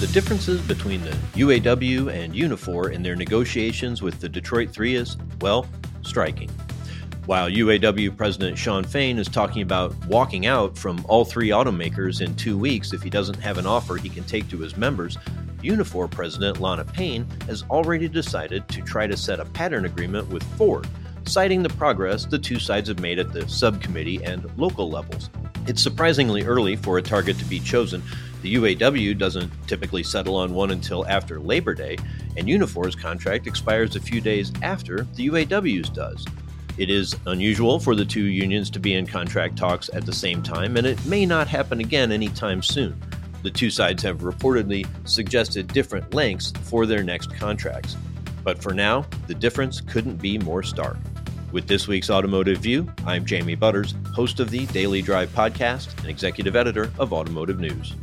The differences between the UAW and Unifor in their negotiations with the Detroit Three is, well, striking. While UAW President Shawn Fain is talking about walking out from all three automakers in two weeks if he doesn't have an offer he can take to his members, Unifor President Lana Payne has already decided to try to set a pattern agreement with Ford, citing the progress the two sides have made at the subcommittee and local levels. It's surprisingly early for a target to be chosen. The UAW doesn't typically settle on one until after Labor Day, and Unifor's contract expires a few days after the UAW's does. It is unusual for the two unions to be in contract talks at the same time, and it may not happen again anytime soon. The two sides have reportedly suggested different lengths for their next contracts. But for now, the difference couldn't be more stark. With this week's Automotive View, I'm Jamie Butters, host of the Daily Drive podcast and executive editor of Automotive News.